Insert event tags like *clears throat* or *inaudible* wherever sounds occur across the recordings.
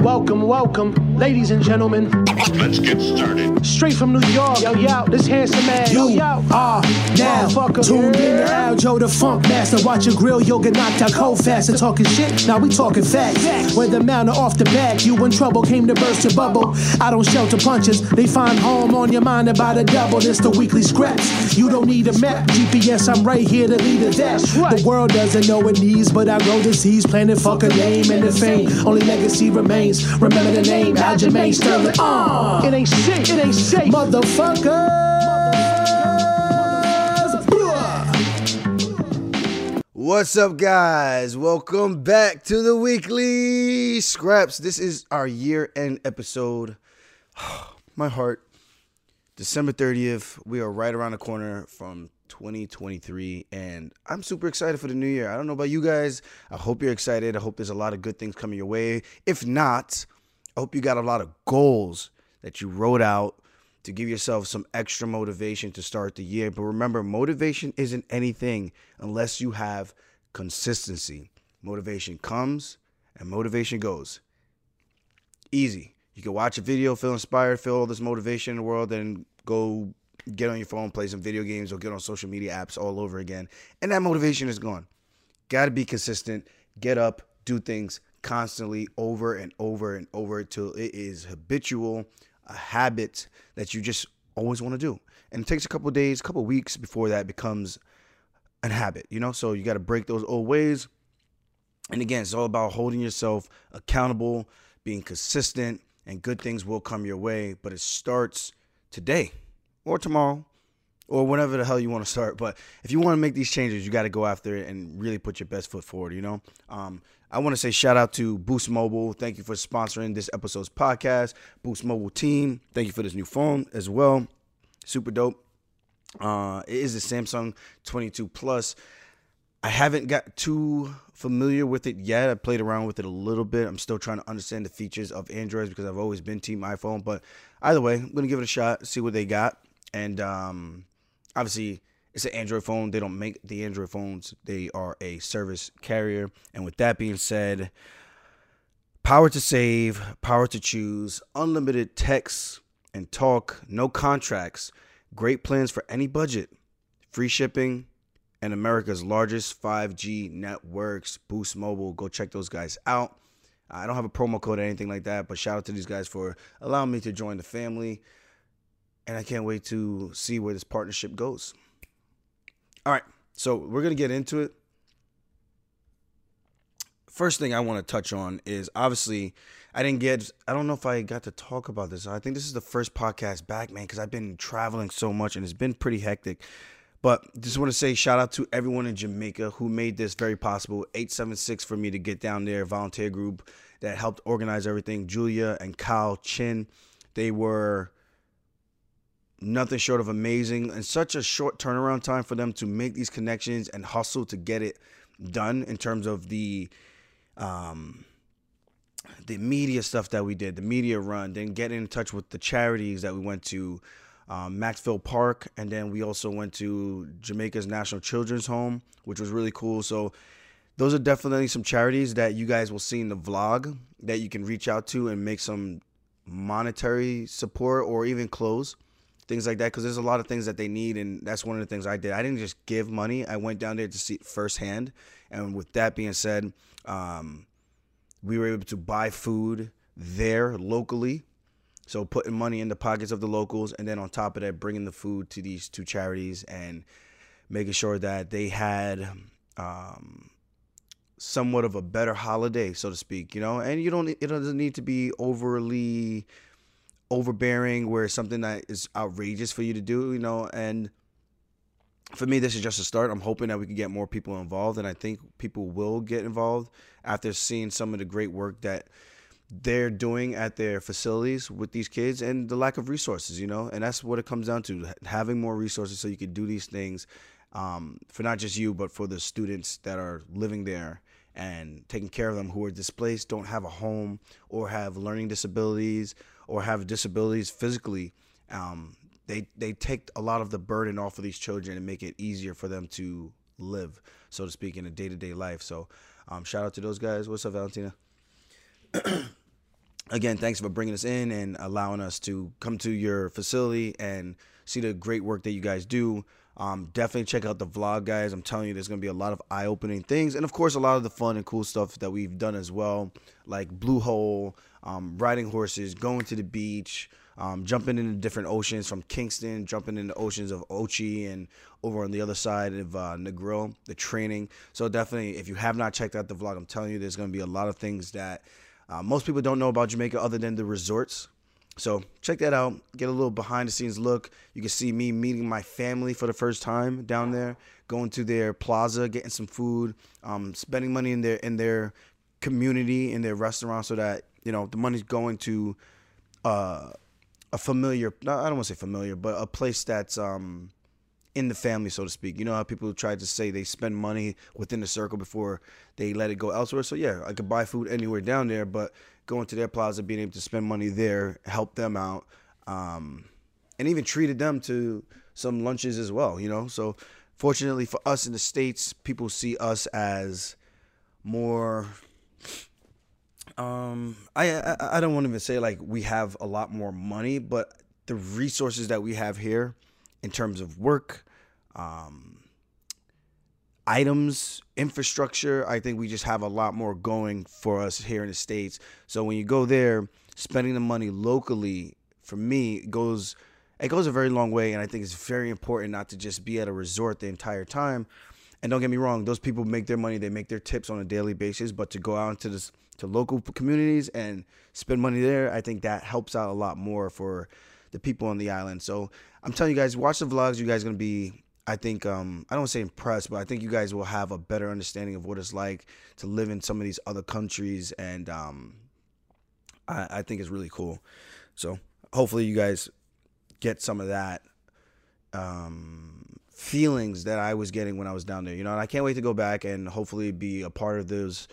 Welcome, welcome, ladies and gentlemen. Let's get started. Straight from New York, yo, yo, this handsome man, yo, You yo. ah, now Motherfucker. tuned in to Yeah. Aljo the Funk Master. Watch your grill, you'll get knocked out cold fast. And talking shit, now we talking facts. Facts. When the mountain off the back, you in trouble, came to burst your bubble. I don't shelter punches, they find home on your mind about a double. It's the weekly scraps. You don't need a map, GPS, I'm right here to lead it dash. right. The world doesn't know it needs, but I grow disease, planet fuck a name and the fame. Only legacy remains. Remember the name, Aljamain Sterling. Uh, It ain't shit, it ain't safe. Motherfuckers! What's up, guys? Welcome back to the weekly scraps. This is our year end episode. *sighs* My heart, December 30th. We are right around the corner from 2023, and I'm super excited for the new year. I don't know about you guys. I hope you're excited. I hope there's a lot of good things coming your way. If not, I hope you got a lot of goals that you wrote out to give yourself some extra motivation to start the year. But remember, motivation isn't anything unless you have consistency. Motivation comes and motivation goes. Easy. You can watch a video, feel inspired, feel all this motivation in the world, then go get on your phone, play some video games, or get on social media apps all over again. And that motivation is gone. Got to be consistent. Get up, do things constantly over and over and over till it is habitual, a habit that you just always want to do. And it takes a couple days, a couple weeks before that becomes an habit, you know? So you got to break those old ways. And again, it's all about holding yourself accountable, being consistent, and good things will come your way. But it starts today or tomorrow or whenever the hell you want to start. But if you want to make these changes, you got to go after it and really put your best foot forward, you know? Um, I want to say shout out to Boost Mobile. Thank you for sponsoring this episode's podcast. Boost Mobile team, thank you for this new phone as well. Super dope. Uh, it is the Samsung 22 Plus. I haven't got too familiar with it yet. I played around with it a little bit. I'm still trying to understand the features of Androids because I've always been team iPhone. But either way, I'm gonna give it a shot, see what they got. And um, obviously, it's an Android phone. They don't make the Android phones. They are a service carrier. And with that being said, power to save, power to choose, unlimited text and talk, no contracts, great plans for any budget, free shipping, and America's largest 5G networks, Boost Mobile. Go check those guys out. I don't have a promo code or anything like that, but shout out to these guys for allowing me to join the family. And I can't wait to see where this partnership goes. All right, so we're going to get into it. First thing I want to touch on is obviously I didn't get, I don't know if I got to talk about this. I think this is the first podcast back, man, because I've been traveling so much and it's been pretty hectic. But just want to say shout out to everyone in Jamaica who made this very possible. 876 for me to get down there, volunteer group that helped organize everything. Julia and Kyle Chin, they were nothing short of amazing and such a short turnaround time for them to make these connections and hustle to get it done in terms of the um the media stuff that we did, the media run, then getting in touch with the charities that we went to, um, Maxfield Park, and then we also went to Jamaica's National Children's Home, which was really cool. So those are definitely some charities that you guys will see in the vlog that you can reach out to and make some monetary support or even clothes, things like that. Because there's a lot of things that they need, and that's one of the things I did. I didn't just give money; I went down there to see it firsthand. And with that being said, um, we were able to buy food there locally so putting money in the pockets of the locals, and then on top of that, bringing the food to these two charities and making sure that they had um, somewhat of a better holiday, so to speak. You know, and you don't. It doesn't need to be overly overbearing, where it's something that is outrageous for you to do. You know, and for me, this is just a start. I'm hoping that we can get more people involved, and I think people will get involved after seeing some of the great work that they're doing at their facilities with these kids and the lack of resources, you know, and that's what it comes down to having more resources so you can do these things um, for not just you, but for the students that are living there and taking care of them who are displaced, don't have a home, or have learning disabilities, or have disabilities physically. Um, they they take a lot of the burden off of these children and make it easier for them to live, so to speak, in a day to day life. So, um, shout out to those guys. What's up, Valentina? *clears throat* again, thanks for bringing us in and allowing us to come to your facility and see the great work that you guys do. Um, definitely check out the vlog, guys. I'm telling you, there's gonna be a lot of eye-opening things, and of course, a lot of the fun and cool stuff that we've done as well, like Blue Hole, um, riding horses, going to the beach, um, jumping into different oceans from Kingston, jumping into oceans of Ochi, and over on the other side of uh, Negril, the training. So definitely, if you have not checked out the vlog, I'm telling you, there's gonna be a lot of things that uh, most people don't know about Jamaica other than the resorts. So check that out. Get a little behind the scenes look. You can see me meeting my family for the first time down there, going to their plaza, getting some food, um, spending money in their in their community, in their restaurant, so that you know the money's going to uh, a familiar. I don't want to say familiar, but a place that's um, in the family, so to speak. You know how people try to say they spend money within the circle before they let it go elsewhere. So yeah, I could buy food anywhere down there, but going to their plaza, being able to spend money there, help them out, um, and even treated them to some lunches as well. You know, so fortunately for us in the states, people see us as more. Um, I, I I don't want to even say like we have a lot more money, but the resources that we have here in terms of work, um, items, infrastructure. I think we just have a lot more going for us here in the States. So when you go there, spending the money locally, for me, goes it goes a very long way. And I think it's very important not to just be at a resort the entire time. And don't get me wrong, those people make their money, they make their tips on a daily basis. But to go out into this to local communities and spend money there, I think that helps out a lot more for the people on the island. So I'm telling you guys, watch the vlogs. You guys are gonna be, I think, um, I don't say impressed, but I think you guys will have a better understanding of what it's like to live in some of these other countries, and um, I, I think it's really cool. So hopefully you guys get some of that um, feelings that I was getting when I was down there. You know, and I can't wait to go back and hopefully be a part of those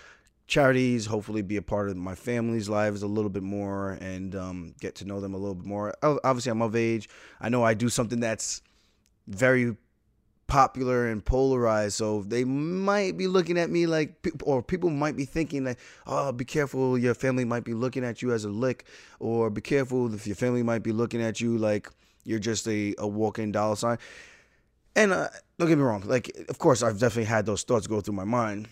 charities, hopefully be a part of my family's lives a little bit more and um, get to know them a little bit more. Obviously, I'm of age. I know I do something that's very popular and polarized, so they might be looking at me like, or people might be thinking like, oh, be careful, your family might be looking at you as a lick, or be careful if your family might be looking at you like you're just a, a walking dollar sign. And uh, don't get me wrong, like, of course, I've definitely had those thoughts go through my mind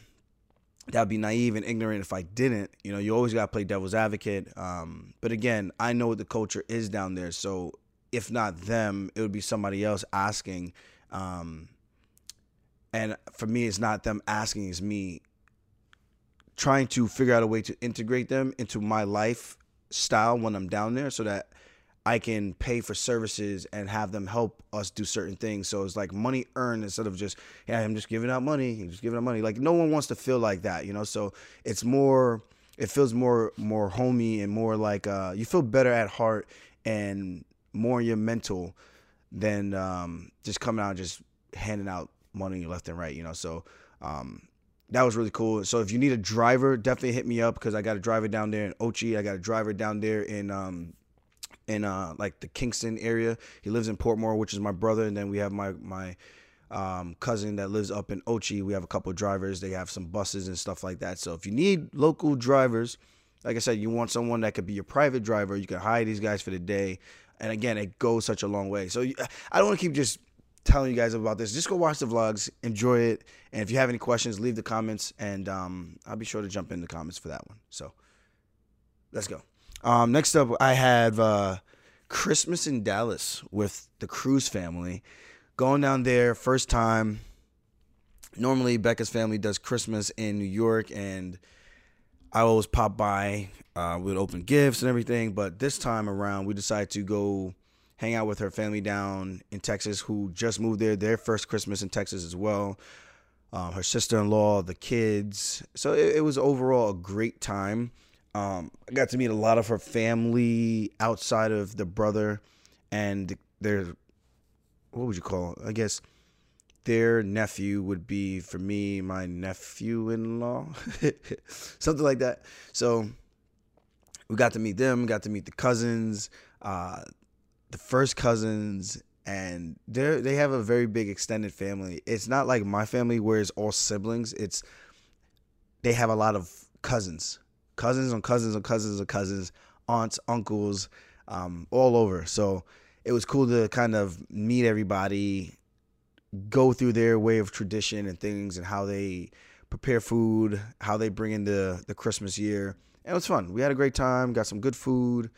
that'd be naive and ignorant if I didn't. You know, you always got to play devil's advocate. Um, but again, I know what the culture is down there. So if not them, it would be somebody else asking. Um, and for me, it's not them asking, it's me trying to figure out a way to integrate them into my lifestyle when I'm down there so that I can pay for services and have them help us do certain things. So it's like money earned instead of just, yeah, I'm just giving out money, I'm just giving out money. Like no one wants to feel like that, you know. So it's more, it feels more more homey and more like uh, you feel better at heart and more your mental than um, just coming out and just handing out money left and right, you know. So um, that was really cool. So if you need a driver, definitely hit me up because I got a driver down there in Ochi. I got a driver down there in um, in uh like the Kingston area. He lives in Portmore, which is my brother, and then we have my my um, cousin that lives up in Ochi. We have a couple drivers. They have some buses and stuff like that. So if you need local drivers, like I said, you want someone that could be your private driver. You can hire these guys for the day, and again, it goes such a long way. So I don't want to keep just telling you guys about this. Just go watch the vlogs, enjoy it, and if you have any questions, leave the comments, and um, I'll be sure to jump in the comments for that one. So let's go. Um, next up, I have uh, Christmas in Dallas with the Cruz family. Going down there, first time. Normally, Becca's family does Christmas in New York, and I always pop by. Uh, we'd open gifts and everything, but this time around, we decided to go hang out with her family down in Texas, who just moved there. Their first Christmas in Texas as well. Um, her sister-in-law, the kids. So it, it was overall a great time. Um, I got to meet a lot of her family outside of the brother and their what would you call it? I guess their nephew would be for me my nephew-in-law, *laughs* something like that. So we got to meet them, got to meet the cousins, uh, the first cousins, and they they have a very big extended family. It's not like my family where it's all siblings. It's they have a lot of cousins cousins on cousins on cousins on cousins aunts, uncles, um, all over. So it was cool to kind of meet everybody, go through their way of tradition and things, and how they prepare food, how they bring in the the Christmas year. And it was fun. We had a great time. Got some good food.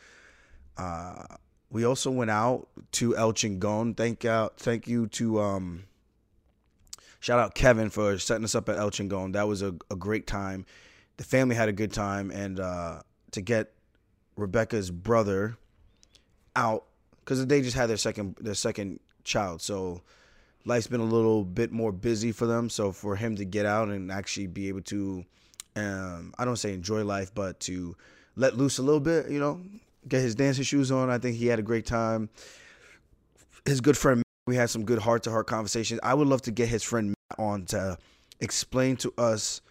Uh, we also went out to El Chingon. Thank out, thank you to um, shout out Kevin for setting us up at El Chingon. That was a, a great time. The family had a good time, and uh, to get Rebecca's brother out because they just had their second their second child, so life's been a little bit more busy for them. So for him to get out and actually be able to, um, I don't say enjoy life, but to let loose a little bit, you know, get his dancing shoes on. I think he had a great time. His good friend, we had some good heart to heart conversations. I would love to get his friend Matt on to explain to us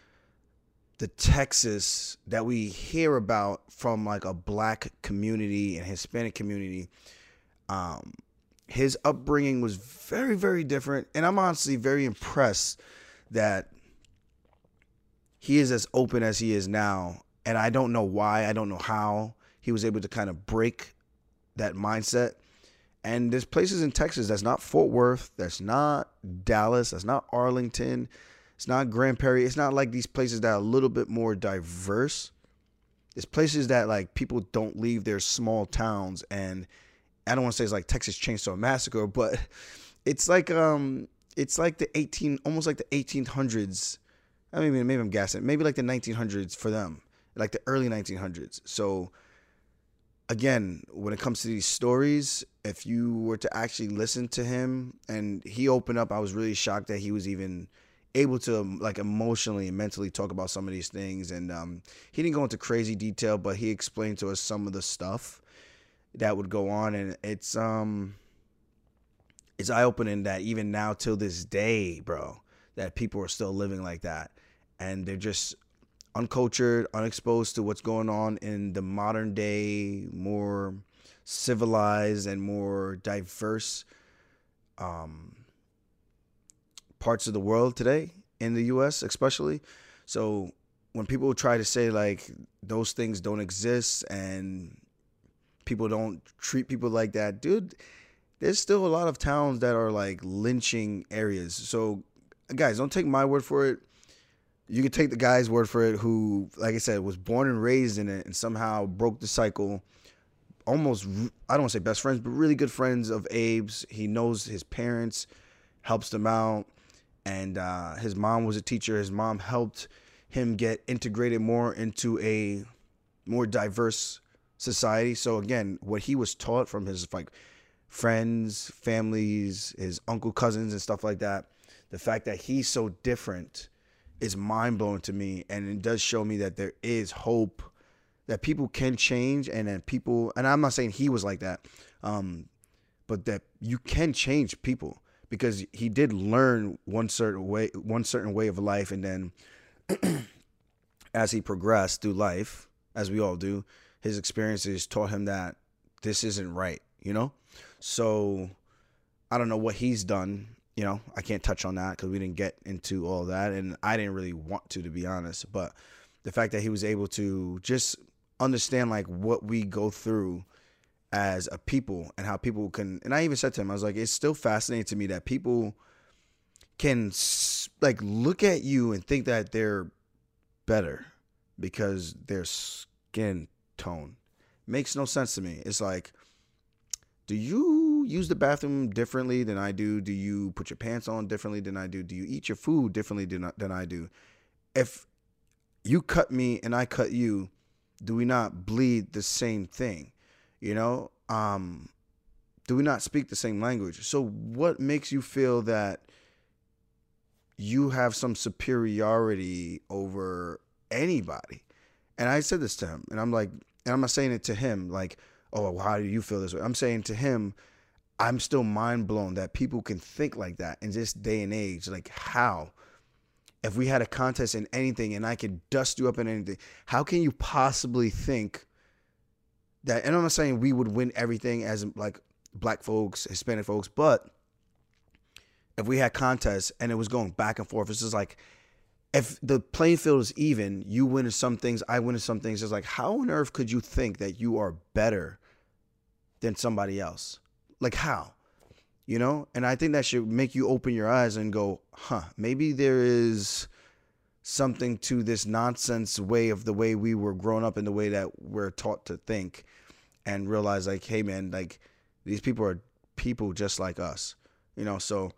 the Texas that we hear about from like a black community and Hispanic community. Um, his upbringing was very, very different. And I'm honestly very impressed that he is as open as he is now. And I don't know why, I don't know how he was able to kind of break that mindset. And there's places in Texas that's not Fort Worth, that's not Dallas, that's not Arlington, it's not Grand Prairie. It's not like these places that are a little bit more diverse. It's places that like people don't leave their small towns and I don't want to say it's like Texas Chainsaw Massacre, but it's like um it's like the 18 almost like the 1800s. I mean maybe I'm guessing. Maybe like the 1900s for them. Like the early 1900s. So again, when it comes to these stories, if you were to actually listen to him and he opened up, I was really shocked that he was even able to like emotionally and mentally talk about some of these things and um, he didn't go into crazy detail but he explained to us some of the stuff that would go on and it's um it's eye-opening that even now till this day bro that people are still living like that and they're just uncultured unexposed to what's going on in the modern day more civilized and more diverse um parts of the world today in the US especially. So when people try to say like those things don't exist and people don't treat people like that, dude, there's still a lot of towns that are like lynching areas. So guys, don't take my word for it. You can take the guy's word for it who, like I said, was born and raised in it and somehow broke the cycle. Almost, I don't say best friends, but really good friends of Abe's. He knows his parents, helps them out and uh, his mom was a teacher. His mom helped him get integrated more into a more diverse society. So again, what he was taught from his like friends, families, his uncle, cousins, and stuff like that, the fact that he's so different is mind blowing to me, and it does show me that there is hope that people can change, and that people. And I'm not saying he was like that, um, but that you can change people because he did learn one certain way one certain way of life and then *clears throat* as he progressed through life as we all do his experiences taught him that this isn't right you know? So i don't know what he's done you know? I can't touch on that because we didn't get into all that and i didn't really want to to be honest but the fact that he was able to just understand like what we go through as a people and how people can and I even said to him I was like it's still fascinating to me that people can like look at you and think that they're better because their skin tone. Makes no sense to me. It's like do you use the bathroom differently than I do? Do you put your pants on differently than I do? Do you eat your food differently than, I do? If you cut me and I cut you do we not bleed the same thing? You know, um, do we not speak the same language? So what makes you feel that you have some superiority over anybody? And I said this to him, and I'm like, and I'm not saying it to him like, oh, well, how do you feel this way? I'm saying to him, I'm still mind blown that people can think like that in this day and age. Like, how? If we had a contest in anything and I could dust you up in anything, how can you possibly think that and I'm not saying we would win everything as like black folks, Hispanic folks, but if we had contests and it was going back and forth, it's just like if the playing field is even, you win in some things, I win in some things. It's like, how on earth could you think that you are better than somebody else? Like, how? You know? And I think that should make you open your eyes and go, huh, maybe there is something to this nonsense way of the way we were grown up and the way that we're taught to think and realize, like, hey, man, like, these people are people just like us, you know? So,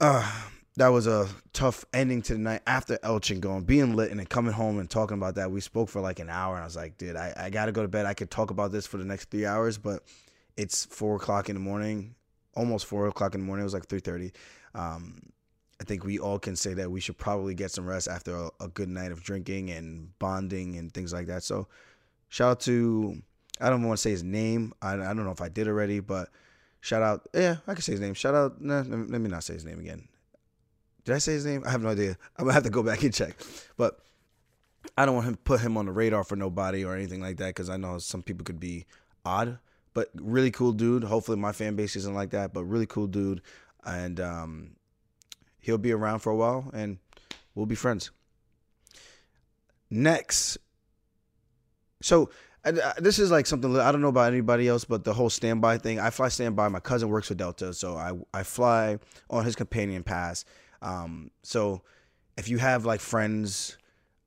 uh, that was a tough ending to the night after El Chingon, being lit and then coming home and talking about that. We spoke for like an hour and I was like, dude, I, I got to go to bed. I could talk about this for the next three hours, but it's four o'clock in the morning, almost four o'clock in the morning. It was like 3.30. Um, I think we all can say that we should probably get some rest after a, a good night of drinking and bonding and things like that. So shout out to, I don't want to say his name. I, I don't know if I did already, but shout out. Yeah, I can say his name. Shout out. Nah, let me not say his name again. Did I say his name? I have no idea. I'm gonna have to go back and check. But I don't want him put him on the radar for nobody or anything like that because I know some people could be odd. But really cool dude. Hopefully my fan base isn't like that. But really cool dude, and um, he'll be around for a while, and we'll be friends. Next, so this is like something I don't know about anybody else, but the whole standby thing. I fly standby. My cousin works for Delta, so I I fly on his companion pass um, so if you have like friends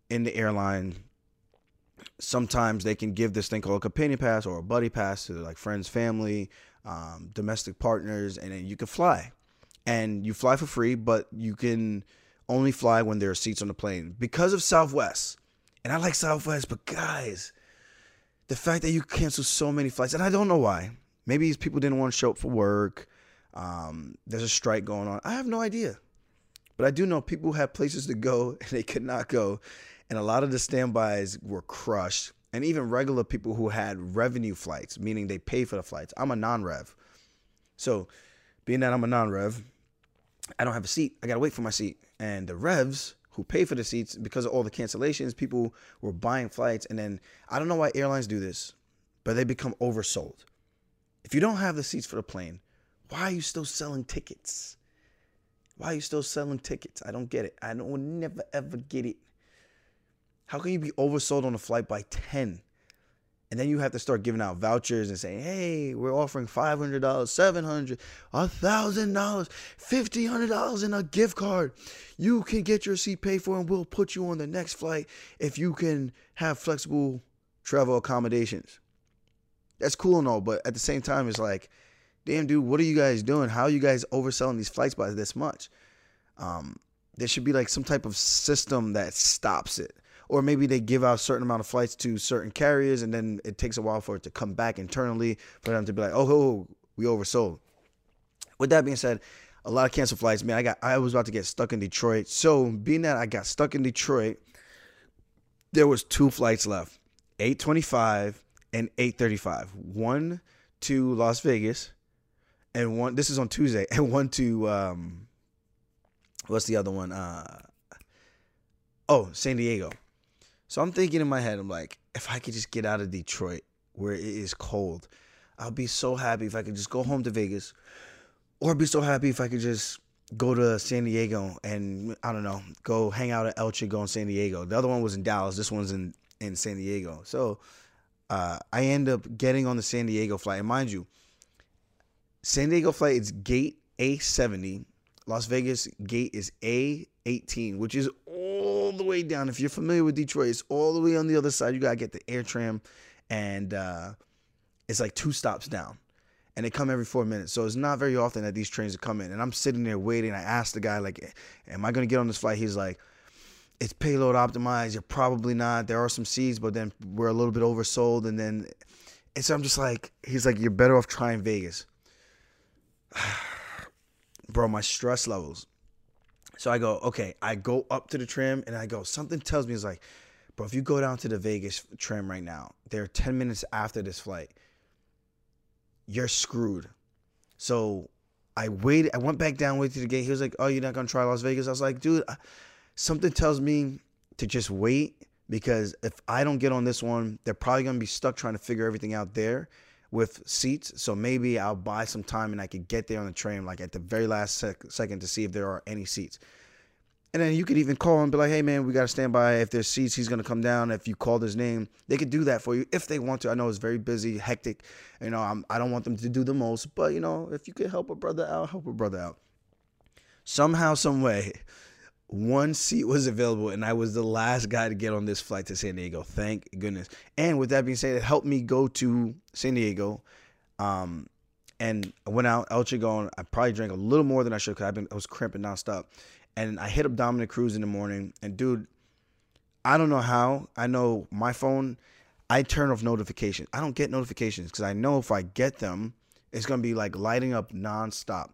in the airline, sometimes they can give this thing called a companion pass or a buddy pass to like friends, family, um, domestic partners, and then you can fly. And you fly for free, but you can only fly when there are seats on the plane because of Southwest. And I like Southwest, but guys, the fact that you cancel so many flights, and I don't know why. Maybe these people didn't want to show up for work. Um, there's a strike going on. I have no idea. But I do know people had places to go *laughs* and they could not go. And a lot of the standbys were crushed. And even regular people who had revenue flights, meaning they pay for the flights. I'm a non rev. So, being that I'm a non rev, I don't have a seat. I got to wait for my seat. And the revs who pay for the seats, because of all the cancellations, people were buying flights. And then I don't know why airlines do this, but they become oversold. If you don't have the seats for the plane, why are you still selling tickets? Why are you still selling tickets? I don't get it. I don't never ever get it. How can you be oversold on a flight by 10? And then you have to start giving out vouchers and saying, hey, we're offering $500, $700, $1,000, $1,500 in a gift card. You can get your seat paid for and we'll put you on the next flight if you can have flexible travel accommodations. That's cool and all, but at the same time, it's like, damn, dude, what are you guys doing? How are you guys overselling these flights by this much? Um, there should be like some type of system that stops it. Or maybe they give out a certain amount of flights to certain carriers and then it takes a while for it to come back internally for them to be like, oh, oh we oversold. With that being said, a lot of canceled flights. Man, I got I was about to get stuck in Detroit. So being that I got stuck in Detroit, there was two flights left. 825 and 835. One to Las Vegas and one this is on Tuesday, *laughs* and one to um, what's the other one? Uh, oh, San Diego. So I'm thinking in my head, I'm like, if I could just get out of Detroit where it is cold, I'll be so happy if I could just go home to Vegas, or be so happy if I could just go to San Diego and I don't know, go hang out at El Chico in San Diego. The other one was in Dallas. This one's in in San Diego. So uh, I end up getting on the San Diego flight, and mind you San Diego flight is gate A70. Las Vegas gate is A18, which is all the way down. If you're familiar with Detroit, it's all the way on the other side. You gotta get the air tram, and uh, it's like two stops down. And they come every four minutes, so it's not very often that these trains are coming. And I'm sitting there waiting. I asked the guy, like, "Am I gonna get on this flight?" He's like, "It's payload optimized. You're probably not. There are some seats, but then we're a little bit oversold." And then, and so I'm just like, he's like, "You're better off trying Vegas." *sighs* bro, my stress levels. So I go, okay, I go up to the tram and I go, something tells me it's like, bro, if you go down to the Vegas tram right now, they're 10 minutes after this flight, you're screwed. So I waited, I went back down, waited to the gate. He was like, oh, you're not going to try Las Vegas? I was like, dude, something tells me to just wait because if I don't get on this one, they're probably going to be stuck trying to figure everything out there with seats. So maybe I'll buy some time and I could get there on the train like at the very last sec- second to see if there are any seats. And then you could even call and be like, hey, man, we got to stand by. If there's seats, he's going to come down. If you called his name, they could do that for you if they want to. I know it's very busy, hectic. You know, I'm, I don't want them to do the most, but, you know, if you could help a brother out, help a brother out. Somehow, some way, one seat was available, and I was the last guy to get on this flight to San Diego. Thank goodness. And with that being said, it helped me go to San Diego. Um, and I went out El Chingon. I probably drank a little more than I should because I've been I was cramping nonstop. And I hit up Dominic Cruz in the morning. And dude, I don't know how. I know my phone, I turn off notifications. I don't get notifications because I know if I get them, it's gonna be like lighting up nonstop.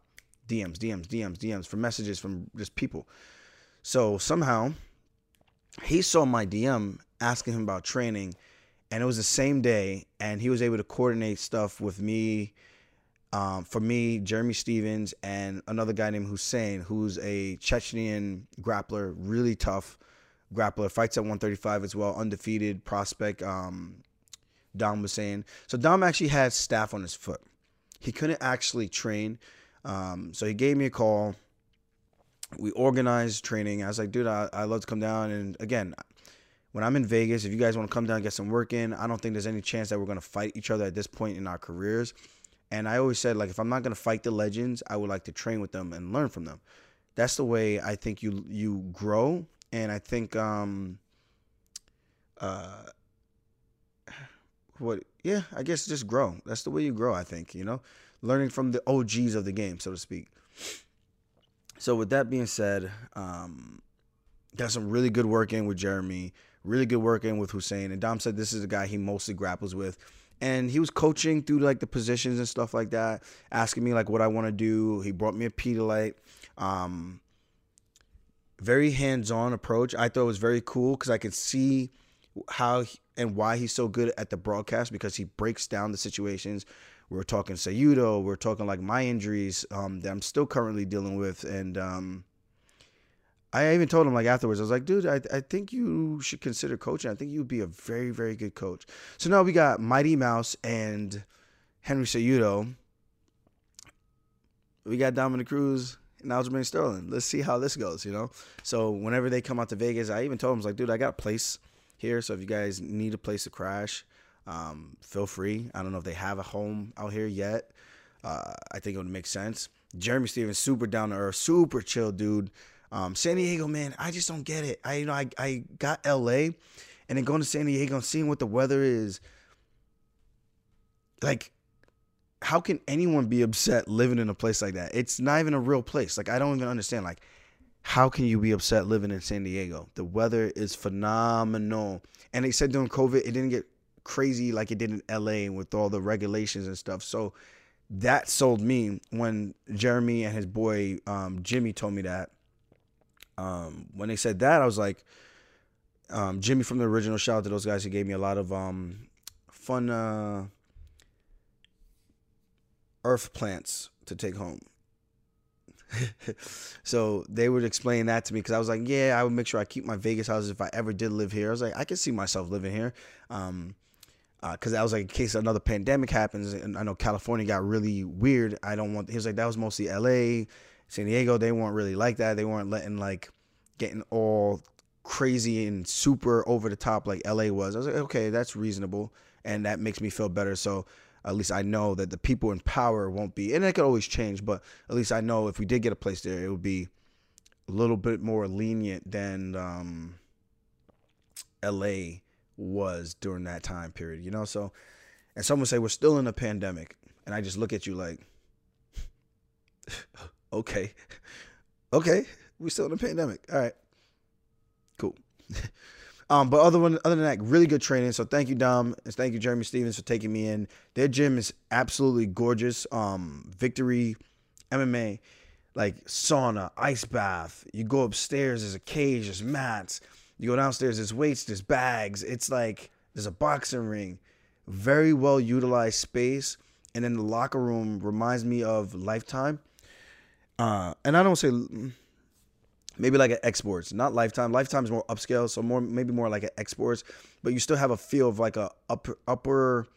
DMs, DMs, DMs, DMs for messages from just people. So somehow he saw my DM asking him about training, and it was the same day, and he was able to coordinate stuff with me um, for me, Jeremy Stephens, and another guy named Hussein, who's a Chechenian grappler, really tough grappler, fights at 135 as well, undefeated prospect. Um, Dom was saying. So Dom actually had staph on his foot. He couldn't actually train. Um, so he gave me a call. We organized training. I was like, dude, I, I love to come down. And again, when I'm in Vegas, if you guys want to come down and get some work in, I don't think there's any chance that we're going to fight each other at this point in our careers. And I always said, like, if I'm not gonna fight the legends, I would like to train with them and learn from them. That's the way I think you you grow. And I think um uh what yeah, I guess just grow. That's the way you grow, I think, you know? Learning from the OGs of the game, so to speak. So with that being said, um got some really good work in with Jeremy, really good work in with Hussein. And Dom said this is a guy he mostly grapples with and he was coaching through like the positions and stuff like that, asking me like what I want to do. He brought me a Pedialyte. Um, very hands-on approach. I thought it was very cool because I could see how he, and why he's so good at the broadcast because he breaks down the situations. We are talking Cejudo. We are talking like my injuries um, that I'm still currently dealing with, and um, I even told him like afterwards, I was like, dude, I, I think you should consider coaching. I think you'd be a very, very good coach. So now we got Mighty Mouse and Henry Cejudo. We got Dominic Cruz and Aljamain Sterling. Let's see how this goes, you know? So whenever they come out to Vegas, I even told them, I was like, dude, I got a place here. So if you guys need a place to crash, um, feel free. I don't know if they have a home out here yet. Uh, I think it would make sense. Jeremy Stephens, super down to earth, super chill dude. Um, San Diego, man, I just don't get it. I you know I, I got LA and then going to San Diego and seeing what the weather is. Like, how can anyone be upset living in a place like that? It's not even a real place. Like, I don't even understand. Like, how can you be upset living in San Diego? The weather is phenomenal. And they said during COVID, it didn't get crazy like it did in LA with all the regulations and stuff. So that sold me when Jeremy and his boy um, Jimmy told me that um, when they said that, I was like, um, Jimmy from the original. Shout out to those guys who gave me a lot of um, fun uh, earth plants to take home. *laughs* so they would explain that to me because I was like, yeah, I would make sure I keep my Vegas houses if I ever did live here. I was like, I can see myself living here. Um, because uh, that was like in case another pandemic happens, and I know California got really weird. I don't want. He was like, that was mostly L.A. San Diego, they weren't really like that. They weren't letting like getting all crazy and super over the top like LA was. I was like, okay, that's reasonable, and that makes me feel better. So at least I know that the people in power won't be, and it could always change, but at least I know if we did get a place there, it would be a little bit more lenient than um, LA was during that time period, you know. So, and someone say we're still in a pandemic, and I just look at you like. *laughs* okay. *laughs* okay. We're still in a pandemic. All right. Cool. *laughs* um, but other one, other than that, really good training. So thank you, Dom, and thank you, Jeremy Stephens, for taking me in. Their gym is absolutely gorgeous. Um, Victory MMA, like sauna, ice bath. You go upstairs, there's a cage, there's mats. You go downstairs, there's weights, there's bags. It's like there's a boxing ring. Very well utilized space. And then the locker room reminds me of Lifetime uh, and I don't say maybe like an exports, not lifetime. Lifetime is more upscale, so more maybe more like an exports, but you still have a feel of like a upper upper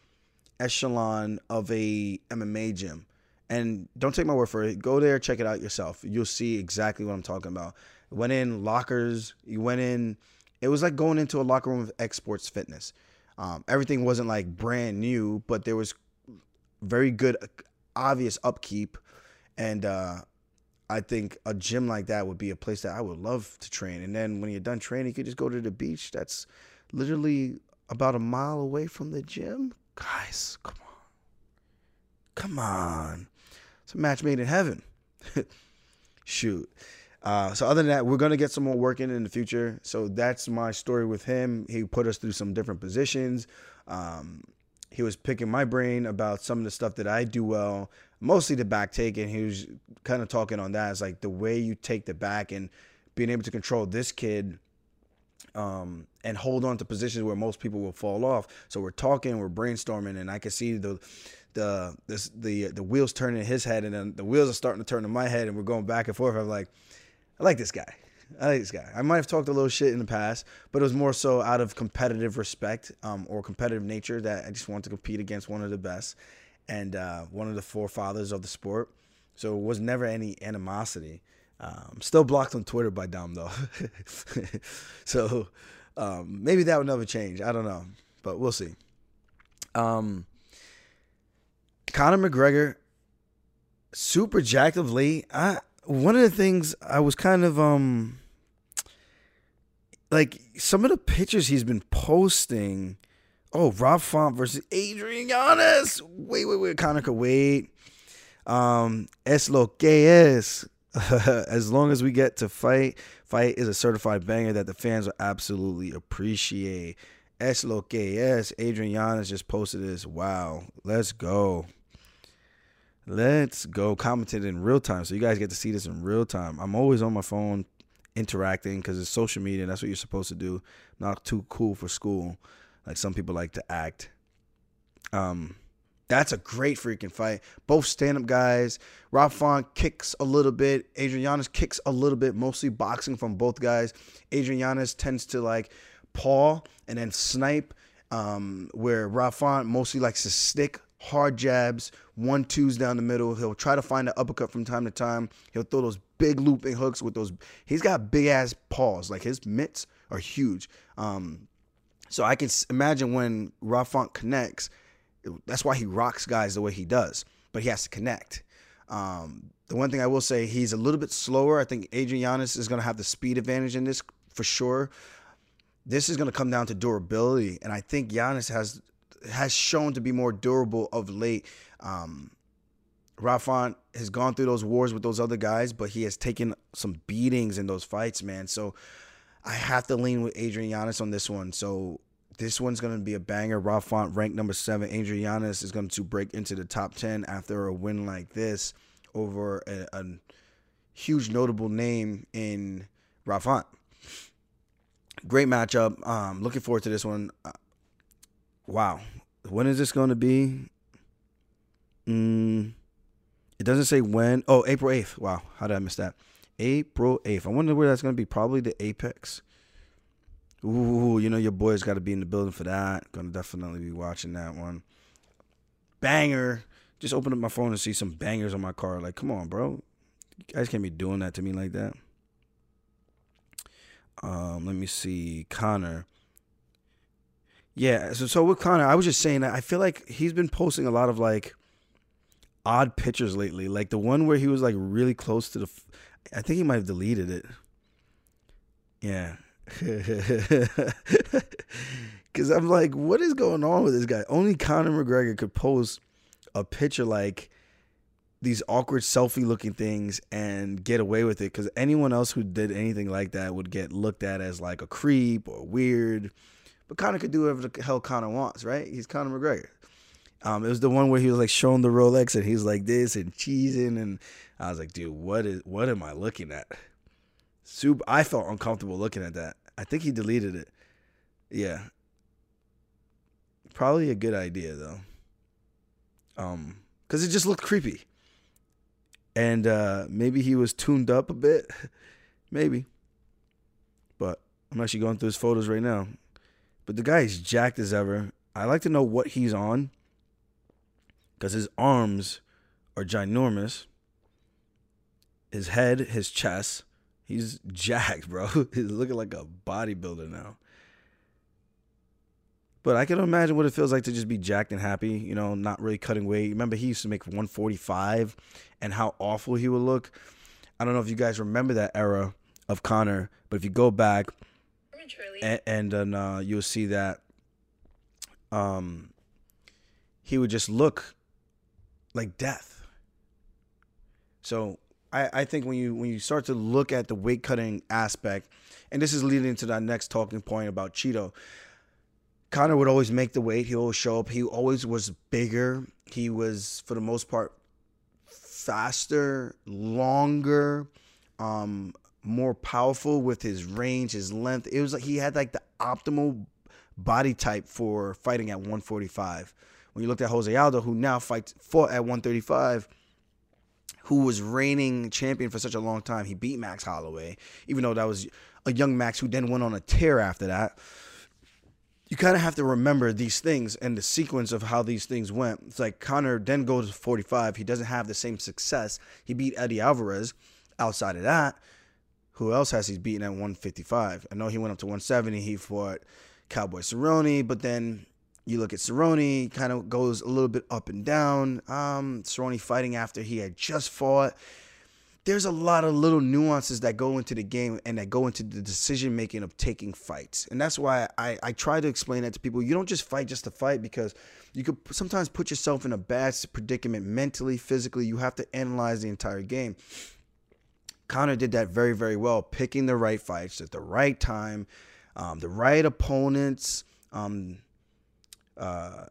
echelon of a MMA gym. And don't take my word for it. Go there, check it out yourself. You'll see exactly what I'm talking about. Went in lockers. You went in. It was like going into a locker room of Exports Fitness. Um, everything wasn't like brand new, but there was very good, obvious upkeep, and uh, I think a gym like that would be a place that I would love to train. And then when you're done training, you could just go to the beach. That's literally about a mile away from the gym. Guys, come on. Come on. It's a match made in heaven. *laughs* Shoot. Uh, so other than that, we're gonna get some more work in in the future. So that's my story with him. He put us through some different positions. Um, he was picking my brain about some of the stuff that I do well, mostly the back take, and he was kind of talking on that. It's like the way you take the back and being able to control this kid um, and hold on to positions where most people will fall off. So we're talking, we're brainstorming, and I can see the the this the the wheels turning in his head, and then the wheels are starting to turn in my head, and we're going back and forth. I'm like, I like this guy. I like this guy. I might have talked a little shit in the past, but it was more so out of competitive respect um, or competitive nature that I just wanted to compete against one of the best and uh, one of the forefathers of the sport. So it was never any animosity. Um, still blocked on Twitter by Dom though. *laughs* so um, maybe that would never change. I don't know, but we'll see. Um, Conor McGregor, super jacked of late. I one of the things I was kind of um like some of the pictures he's been posting. Oh, Rob Font versus Adrian Yanez. Wait, wait, wait. Could wait. Um, es lo que es. *laughs* as long as we get to fight, fight is a certified banger that the fans will absolutely appreciate. Es lo que es. Adrian Yanez just posted this. Wow, let's go. Let's go. Commented in real time, so you guys get to see this in real time. I'm always on my phone interacting because it's social media. That's what you're supposed to do. Not too cool for school, like some people like to act. Um, that's a great freaking fight. Both stand up guys. Rob Font kicks a little bit. Adrian Yanez kicks a little bit, mostly boxing from both guys. Adrian Yanez tends to like paw and then snipe, um, where Rob mostly likes to stick hard jabs, one twos down the middle. He'll try to find an uppercut from time to time. He'll throw those big looping hooks with those. He's got big ass paws. Like his mitts are huge. Um, so I can imagine when Rob Font connects, that's why he rocks guys the way he does. But he has to connect. Um, the one thing I will say, he's a little bit slower. I think Adrian Yanez is going to have the speed advantage in this for sure. This is going to come down to durability, and I think Yanez has has shown to be more durable of late. Um, has gone through those wars with those other guys, but he has taken some beatings in those fights, man. So I have to lean with Adrian Yanez on this one. So this one's going to be a banger. Rob ranked number seven. Adrian Yanez is going to break into the top 10 after a win like this over a, a huge notable name in Rob Great matchup. Um, looking forward to this one. Wow. When is this going to be? Mm, it doesn't say when. Oh, April 8th. Wow. How did I miss that? April 8th. I wonder where that's going to be. Probably the Apex. Ooh, you know your boy's got to be in the building for that. Gonna definitely be watching that one. Banger. Just open up my phone and see some bangers on my car. Like, come on, bro. You guys can't be doing that to me like that. Um, let me see. Conor. Yeah, so so with Conor, I was just saying that I feel like he's been posting a lot of like odd pictures lately. Like the one where he was like really close to the I think he might have deleted it. Yeah. *laughs* Cause I'm like, what is going on with this guy? Only Conor McGregor could post a picture like these awkward selfie looking things and get away with it. Cause anyone else who did anything like that would get looked at as like a creep or weird. But Conor could do whatever the hell Conor wants, right? He's Conor McGregor. Um, it was the one where he was like showing the Rolex and he's like this and cheesing, and I was like, dude, what is what am I looking at? Super. I felt uncomfortable looking at that. I think he deleted it. Yeah. Probably a good idea though. Um, because it just looked creepy. And uh, maybe he was tuned up a bit. *laughs* maybe. But I'm actually going through his photos right now. But the guy is jacked as ever. I like to know what he's on. Because his arms are ginormous. His head, his chest. He's *laughs* jacked, bro. *laughs* He's looking like a bodybuilder now. But I can imagine what it feels like to just be jacked and happy, you know, not really cutting weight. Remember, he used to make 145 and how awful he would look. I don't know if you guys remember that era of Conor, but if you go back and, and then uh, you'll see that um, he would just look like death. So I, I think when you when you start to look at the weight cutting aspect, and this is leading to that next talking point about Chito. Conor would always make the weight. He always show up. He always was bigger. He was, for the most part, faster, longer, um, more powerful with his range, his length. It was like he had like the optimal body type for fighting at 145. When you looked at Jose Aldo, who now fights fought at 135, who was reigning champion for such a long time, he beat Max Holloway, even though that was a young Max who then went on a tear after that. You kind of have to remember these things and the sequence of how these things went. It's like Conor then goes to 45. He doesn't have the same success. He beat Eddie Alvarez. Outside of that, who else has he beaten at 155? I know he went up to 170. He fought Cowboy Cerrone, but then you look at Cerrone, kind of goes a little bit up and down. Um, Cerrone fighting after he had just fought. There's a lot of little nuances that go into the game and that go into the decision making of taking fights. And that's why I, I try to explain that to people. You don't just fight just to fight because you could sometimes put yourself in a bad predicament mentally, physically. You have to analyze the entire game. Conor did that very, very well, picking the right fights at the right time, um, the right opponents, um, uh,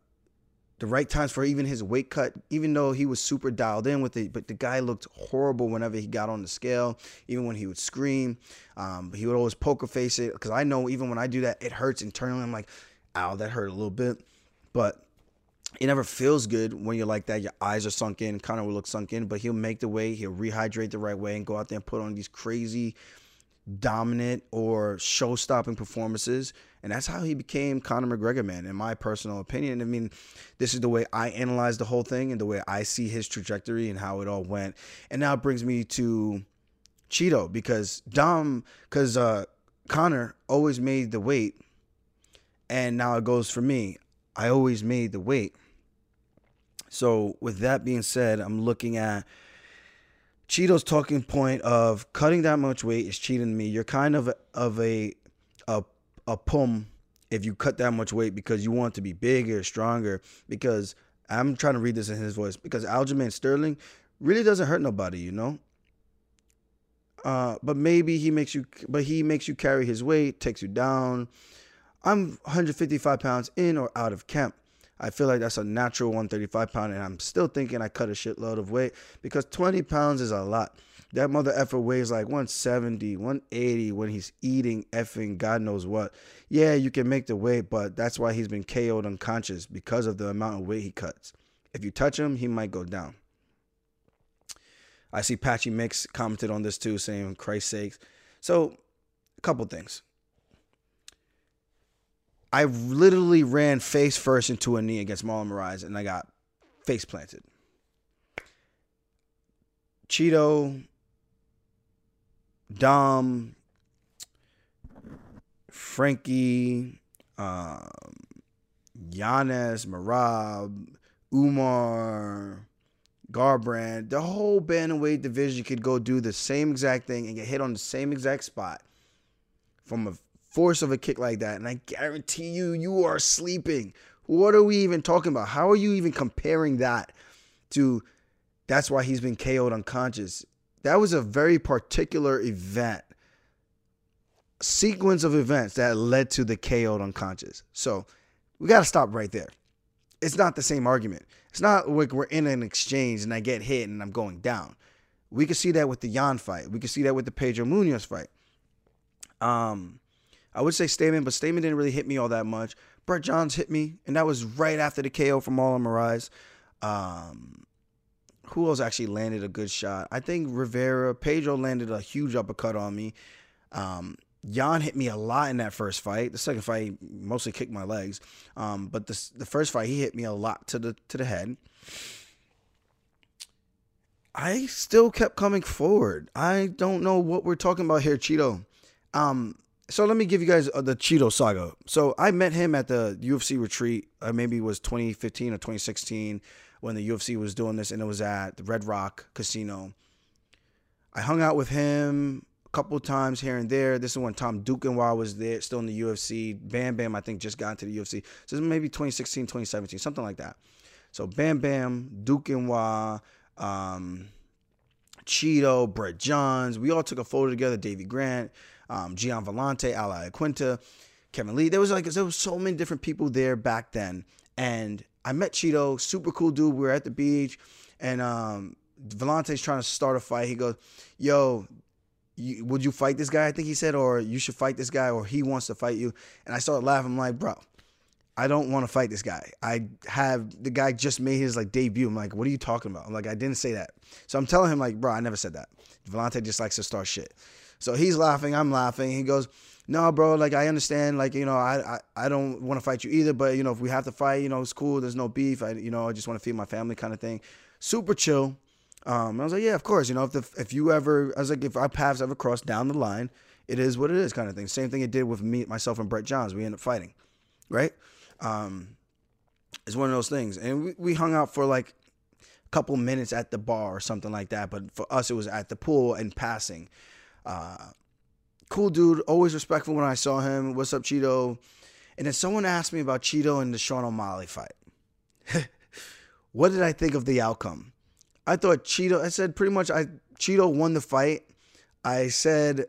the right times for even his weight cut, even though he was super dialed in with it. But the guy looked horrible whenever he got on the scale, even when he would scream. Um, he would always poker face it because I know even when I do that, it hurts internally. I'm like, ow, that hurt a little bit. But it never feels good when you're like that. Your eyes are sunk in. Conor will look sunk in, but he'll make the weight. He'll rehydrate the right way and go out there and put on these crazy dominant or show stopping performances. And that's how he became Conor McGregor, man, in my personal opinion. I mean, this is the way I analyze the whole thing and the way I see his trajectory and how it all went. And now it brings me to Chito because Dom, because uh, Conor always made the weight. And now it goes for me. I always made the weight. So, with that being said, I'm looking at Chito's talking point of cutting that much weight is cheating me. You're kind of of a a a pum if you cut that much weight because you want to be bigger, stronger. Because I'm trying to read this in his voice. Because Aljamain Sterling really doesn't hurt nobody, you know. Uh, but maybe he makes you, but he makes you carry his weight, takes you down. I'm 155 pounds in or out of camp. I feel like that's a natural 135 pound, and I'm still thinking I cut a shitload of weight because 20 pounds is a lot. That mother effer weighs like 170, 180 when he's eating effing God knows what. Yeah, you can make the weight, but that's why he's been KO'd unconscious because of the amount of weight he cuts. If you touch him, he might go down. I see Patchy Mix commented on this too, saying, Christ's sakes. So, a couple things. I literally ran face first into a knee against Marlon Moraes and I got face planted. Chito, Dom, Frankie, um, Giannis, Merab, Umar, Garbrandt, the whole bantamweight division could go do the same exact thing and get hit on the same exact spot from a force of a kick like that. And I guarantee you, you are sleeping. What are we even talking about? How are you even comparing that to that's why he's been KO'd unconscious? That was a very particular event, sequence of events that led to the KO'd unconscious. So we got to stop right there. It's not the same argument. It's not like we're in an exchange and I get hit and I'm going down. We could see that with the Yan fight. We could see that with the Pedro Munhoz fight. Um, I would say Stamann, but Stamann didn't really hit me all that much. Brett Johns hit me, and that was right after the KO from Marlon Moraes. Um, who else actually landed a good shot? I think Rivera, Pedro landed a huge uppercut on me. Um, Yan hit me a lot in that first fight. The second fight, mostly kicked my legs. Um, but the the first fight, he hit me a lot to the to the head. I still kept coming forward. I don't know what we're talking about here, Chito. Um, so let me give you guys uh, the Chito saga. So I met him at the UFC retreat. Uh, maybe it was 2015 or 2016 when the UFC was doing this, and it was at the Red Rock Casino. I hung out with him a couple times here and there. This is when Tom Duquesnoy was there, still in the UFC. Bam Bam, I think, just got into the UFC. So maybe 2016, 2017, something like that. So Bam Bam, Duquesnoy, um, Chito, Brett Johns. We all took a photo together. Davey Grant, um, Gian Villante, Ala Quinta, Kevin Lee. There was like there was so many different people there back then, and I met Chito, super cool dude. We were at the beach, and um, Villante's trying to start a fight. He goes, "Yo." You, would you fight this guy? I think he said, or you should fight this guy, or he wants to fight you. And I started laughing. I'm like, bro, I don't want to fight this guy. I have the guy just made his like debut. I'm like, what are you talking about? I'm like, I didn't say that. So I'm telling him like, bro, I never said that. Villante just likes to start shit. So he's laughing, I'm laughing. He goes, no, bro, like I understand, like you know, I I, I don't want to fight you either, but you know, if we have to fight, you know, it's cool. There's no beef. I you know, I just want to feed my family, kind of thing. Super chill. Um, I was like, yeah, of course. You know, if the, if you ever, I was like, if our paths ever cross down the line, it is what it is, kind of thing. Same thing it did with me, myself, and Brett Johns. We ended up fighting, right? Um, it's one of those things, and we, we hung out for like a couple minutes at the bar or something like that. But for us, it was at the pool and passing. Uh, cool dude, always respectful when I saw him. What's up, Chito? And then someone asked me about Chito and the Sean O'Malley fight. *laughs* what did I think of the outcome? I thought Chito. I said pretty much. I Chito won the fight. I said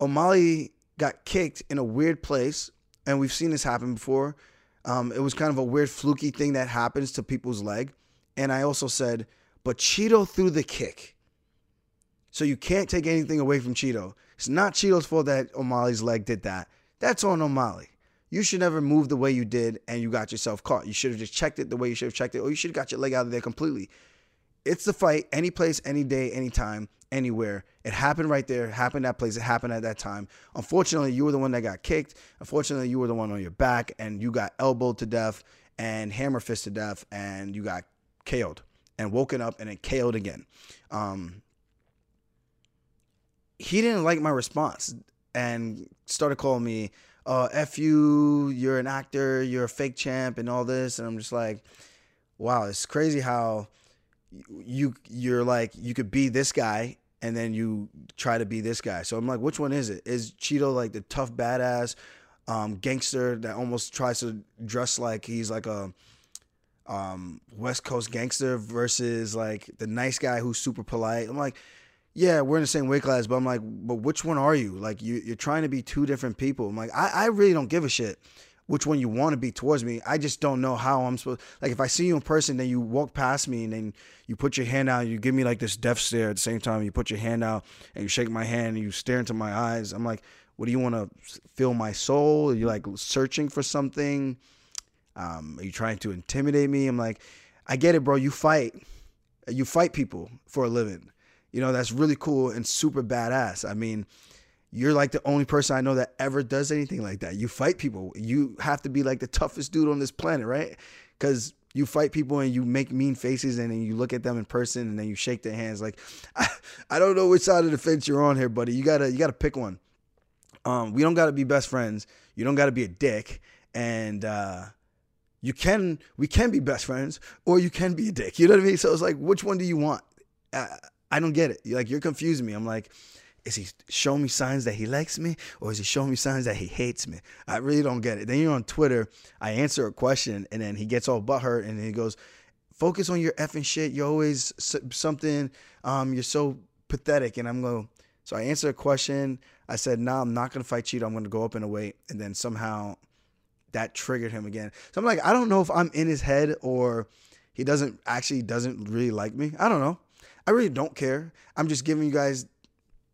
O'Malley got kicked in a weird place, and we've seen this happen before. Um, it was kind of a weird fluky thing that happens to people's leg. And I also said, but Chito threw the kick. So you can't take anything away from Chito. It's not Chito's fault that O'Malley's leg did that. That's on O'Malley. You should never move the way you did and you got yourself caught. You should have just checked it the way you should have checked it, or you should have got your leg out of there completely. It's the fight, any place, any day, anytime, anywhere. It happened right there, happened that place, it happened at that time. Unfortunately, you were the one that got kicked. Unfortunately, you were the one on your back and you got elbowed to death and hammer fist to death and you got KO'd and woken up and then KO'd again. Um, he didn't like my response and started calling me, uh, F you, you're an actor, you're a fake champ, and all this. And I'm just like, wow, it's crazy how you you're like you could be this guy and then you try to be this guy. So I'm like, which one is it? Is Chito like the tough badass um, gangster that almost tries to dress like he's like a um, West Coast gangster versus like the nice guy who's super polite? I'm like, yeah, we're in the same weight class, but I'm like, but which one are you? Like you, you're trying to be two different people. I'm like, I, I really don't give a shit which one you want to be towards me. I just don't know how I'm supposed. Like if I see you in person, then you walk past me and then you put your hand out, you give me like this death stare at the same time. You put your hand out and you shake my hand and you stare into my eyes. I'm like, what do you want to feel my soul? Are you like searching for something? Um, are you trying to intimidate me? I'm like, I get it, bro. You fight. You fight people for a living. You know, that's really cool and super badass. I mean, you're like the only person I know that ever does anything like that. You fight people. You have to be like the toughest dude on this planet, right? Because you fight people and you make mean faces and then you look at them in person and then you shake their hands. Like, I, *laughs* I don't know which side of the fence you're on here, buddy. You gotta you gotta pick one. Um, we don't gotta be best friends. You don't gotta be a dick, and uh, you can we can be best friends or you can be a dick. You know what I mean? So it's like, which one do you want? Uh, I don't get it. You're like you're confusing me. I'm like is he showing me signs that he likes me or is he showing me signs that he hates me? I really don't get it. Then you're on Twitter, I answer a question and then he gets all butthurt and he goes, focus on your effing shit. You're always something, um, you're so pathetic. And I'm going, so I answered a question. I said, no, nah, I'm not going to fight Chito. I'm going to go up in a weight. And then somehow that triggered him again. So I'm like, I don't know if I'm in his head or he doesn't actually doesn't really like me. I don't know. I really don't care. I'm just giving you guys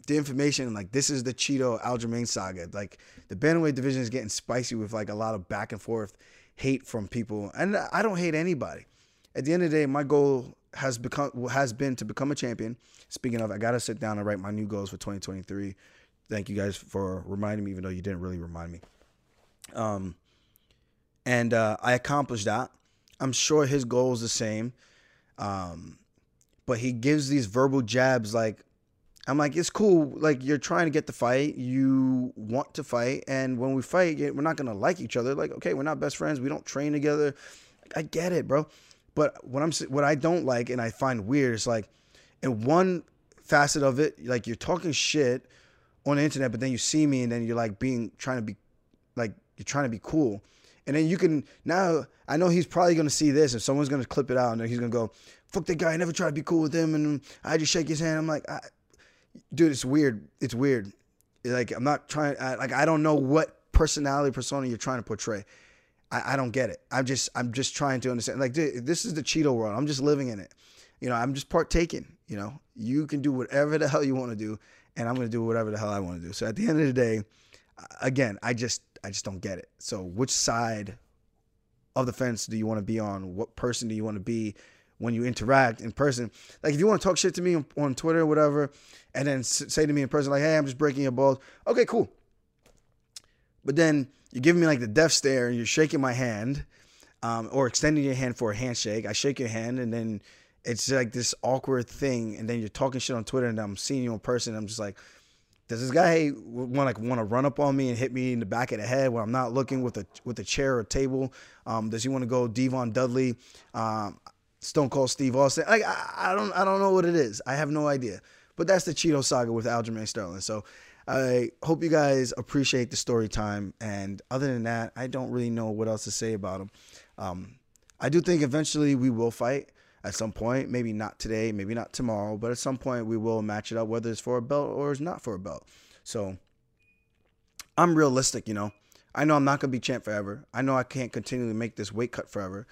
the information like this is the Chito Aljamain saga. Like the bantamweight division is getting spicy with like a lot of back and forth hate from people, and I don't hate anybody. At the end of the day, my goal has become has been to become a champion. Speaking of, I gotta sit down and write my new goals for 2023. Thank you guys for reminding me, even though you didn't really remind me. Um, and uh, I accomplished that. I'm sure his goal is the same. Um, but he gives these verbal jabs like I'm like, it's cool. Like you're trying to get the fight. You want to fight, and when we fight, we're not gonna like each other. Like, okay, we're not best friends. We don't train together. I get it, bro. But what I'm what I don't like and I find weird is like, in one facet of it, like you're talking shit on the internet, but then you see me and then you're like being trying to be, like you're trying to be cool, and then you can now I know he's probably gonna see this and someone's gonna clip it out and he's gonna go, fuck that guy. I never tried to be cool with him, and I just shake his hand. I'm like, dude, it's weird. It's weird. Like I'm not trying. I, like I don't know what personality persona you're trying to portray. I, I don't get it. I'm just I'm just trying to understand. Like dude, this is the Chito world. I'm just living in it. You know, I'm just partaking. You know, you can do whatever the hell you want to do, and I'm gonna do whatever the hell I want to do. So at the end of the day, again, I just I just don't get it. So which side of the fence do you want to be on? What person do you want to be? When you interact in person. Like if you want to talk shit to me on, Twitter or whatever, and then say to me in person like, "Hey, I'm just breaking your balls." Okay, cool. But then you give me like the death stare and you're shaking my hand, um, or extending your hand for a handshake. I shake your hand and then it's like this awkward thing, and then you're talking shit on Twitter, and I'm seeing you in person. I'm just like, does this guy want like want to run up on me and hit me in the back of the head when I'm not looking with a with a chair or table? Um, does he want to go D-Von Dudley? Um, Stone Cold Steve Austin. Like I, I, don't I don't know what it is. I have no idea. But that's the Chito saga with Aljamain Sterling. So I hope you guys appreciate the story time. And other than that, I don't really know what else to say about him. Um, I do think eventually we will fight at some point. Maybe not today, maybe not tomorrow, but at some point we will match it up, whether it's for a belt or it's not for a belt. So I'm realistic, you know. I know I'm not gonna be champ forever. I know I can't continually make this weight cut forever.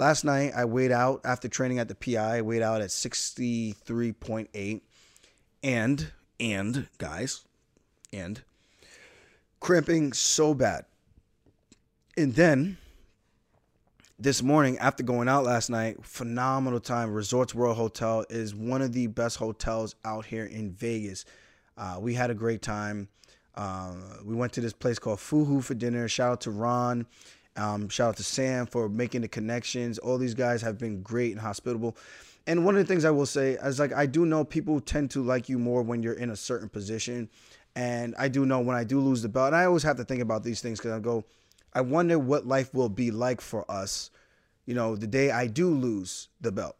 Last night I weighed out after training at the PI. I weighed out at 63.8, and and guys, and cramping so bad. And then this morning after going out last night, phenomenal time. Resorts World Hotel is one of the best hotels out here in Vegas. Uh, we had a great time. Uh, we went to this place called Fuhu for dinner. Shout out to Ron. Um, shout out to Sam for making the connections. All these guys have been great and hospitable. And one of the things I will say is like I do know people tend to like you more when you're in a certain position. And I do know when I do lose the belt, and I always have to think about these things because I go, I wonder what life will be like for us, you know, the day I do lose the belt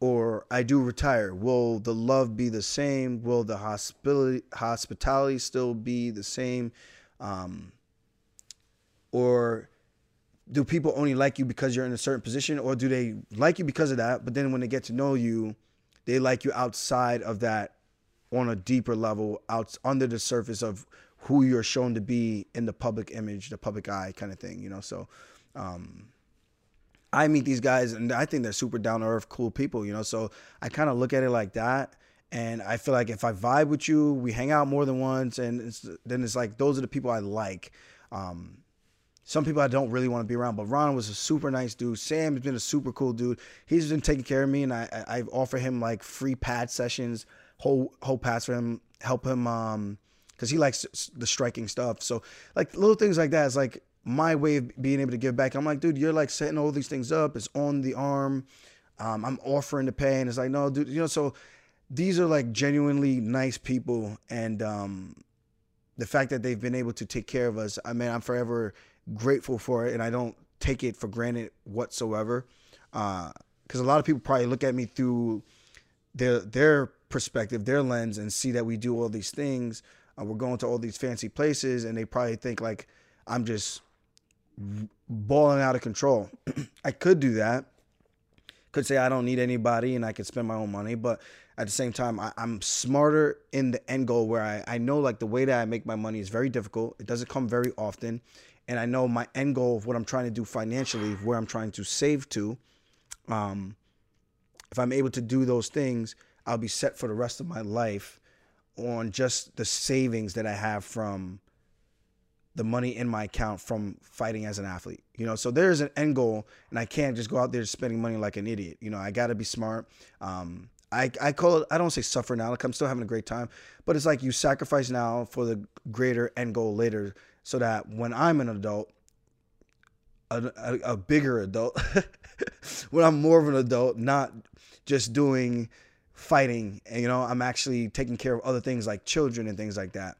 or I do retire. Will the love be the same? Will the hospitality hospitality still be the same? Um, or do people only like you because you're in a certain position or do they like you because of that but then when they get to know you they like you outside of that on a deeper level out under the surface of who you're shown to be in the public image the public eye kind of thing you know? So um, i meet these guys and i think they're super down to earth cool people you know? So i kind of look at it like that and i feel like if i vibe with you we hang out more than once and it's, then it's like those are the people i like. Um, some people I don't really want to be around, but Ron was a super nice dude. Sam has been a super cool dude. He's been taking care of me, and I I've offered him like free pad sessions, whole whole pads for him, help him um because he likes the striking stuff. So like little things like that is like my way of being able to give back. I'm like, dude, you're like setting all these things up. It's on the arm. Um, I'm offering to pay, and it's like, no, dude, you know. So these are like genuinely nice people, and um, the fact that they've been able to take care of us. I mean, I'm forever grateful for it, and I don't take it for granted whatsoever. Because uh, a lot of people probably look at me through their their perspective, their lens, and see that we do all these things. Uh, we're going to all these fancy places, and they probably think like I'm just balling out of control. *clears throat* I could do that. Could say I don't need anybody and I could spend my own money, but at the same time, I, am smarter in the end goal where I, I know like the way that I make my money is very difficult. It doesn't come very often and I know my end goal of what I'm trying to do financially, where I'm trying to save to. Um, if I'm able to do those things, I'll be set for the rest of my life on just the savings that I have from the money in my account from fighting as an athlete. You know, so there's an end goal, and I can't just go out there spending money like an idiot. You know, I got to be smart. Um, I, I call it, I don't say suffer now, like I'm still having a great time, but it's like you sacrifice now for the greater end goal later so that when I'm an adult, a, a, a bigger adult, *laughs* when I'm more of an adult, not just doing fighting and you know i'm actually taking care of other things like children and things like that.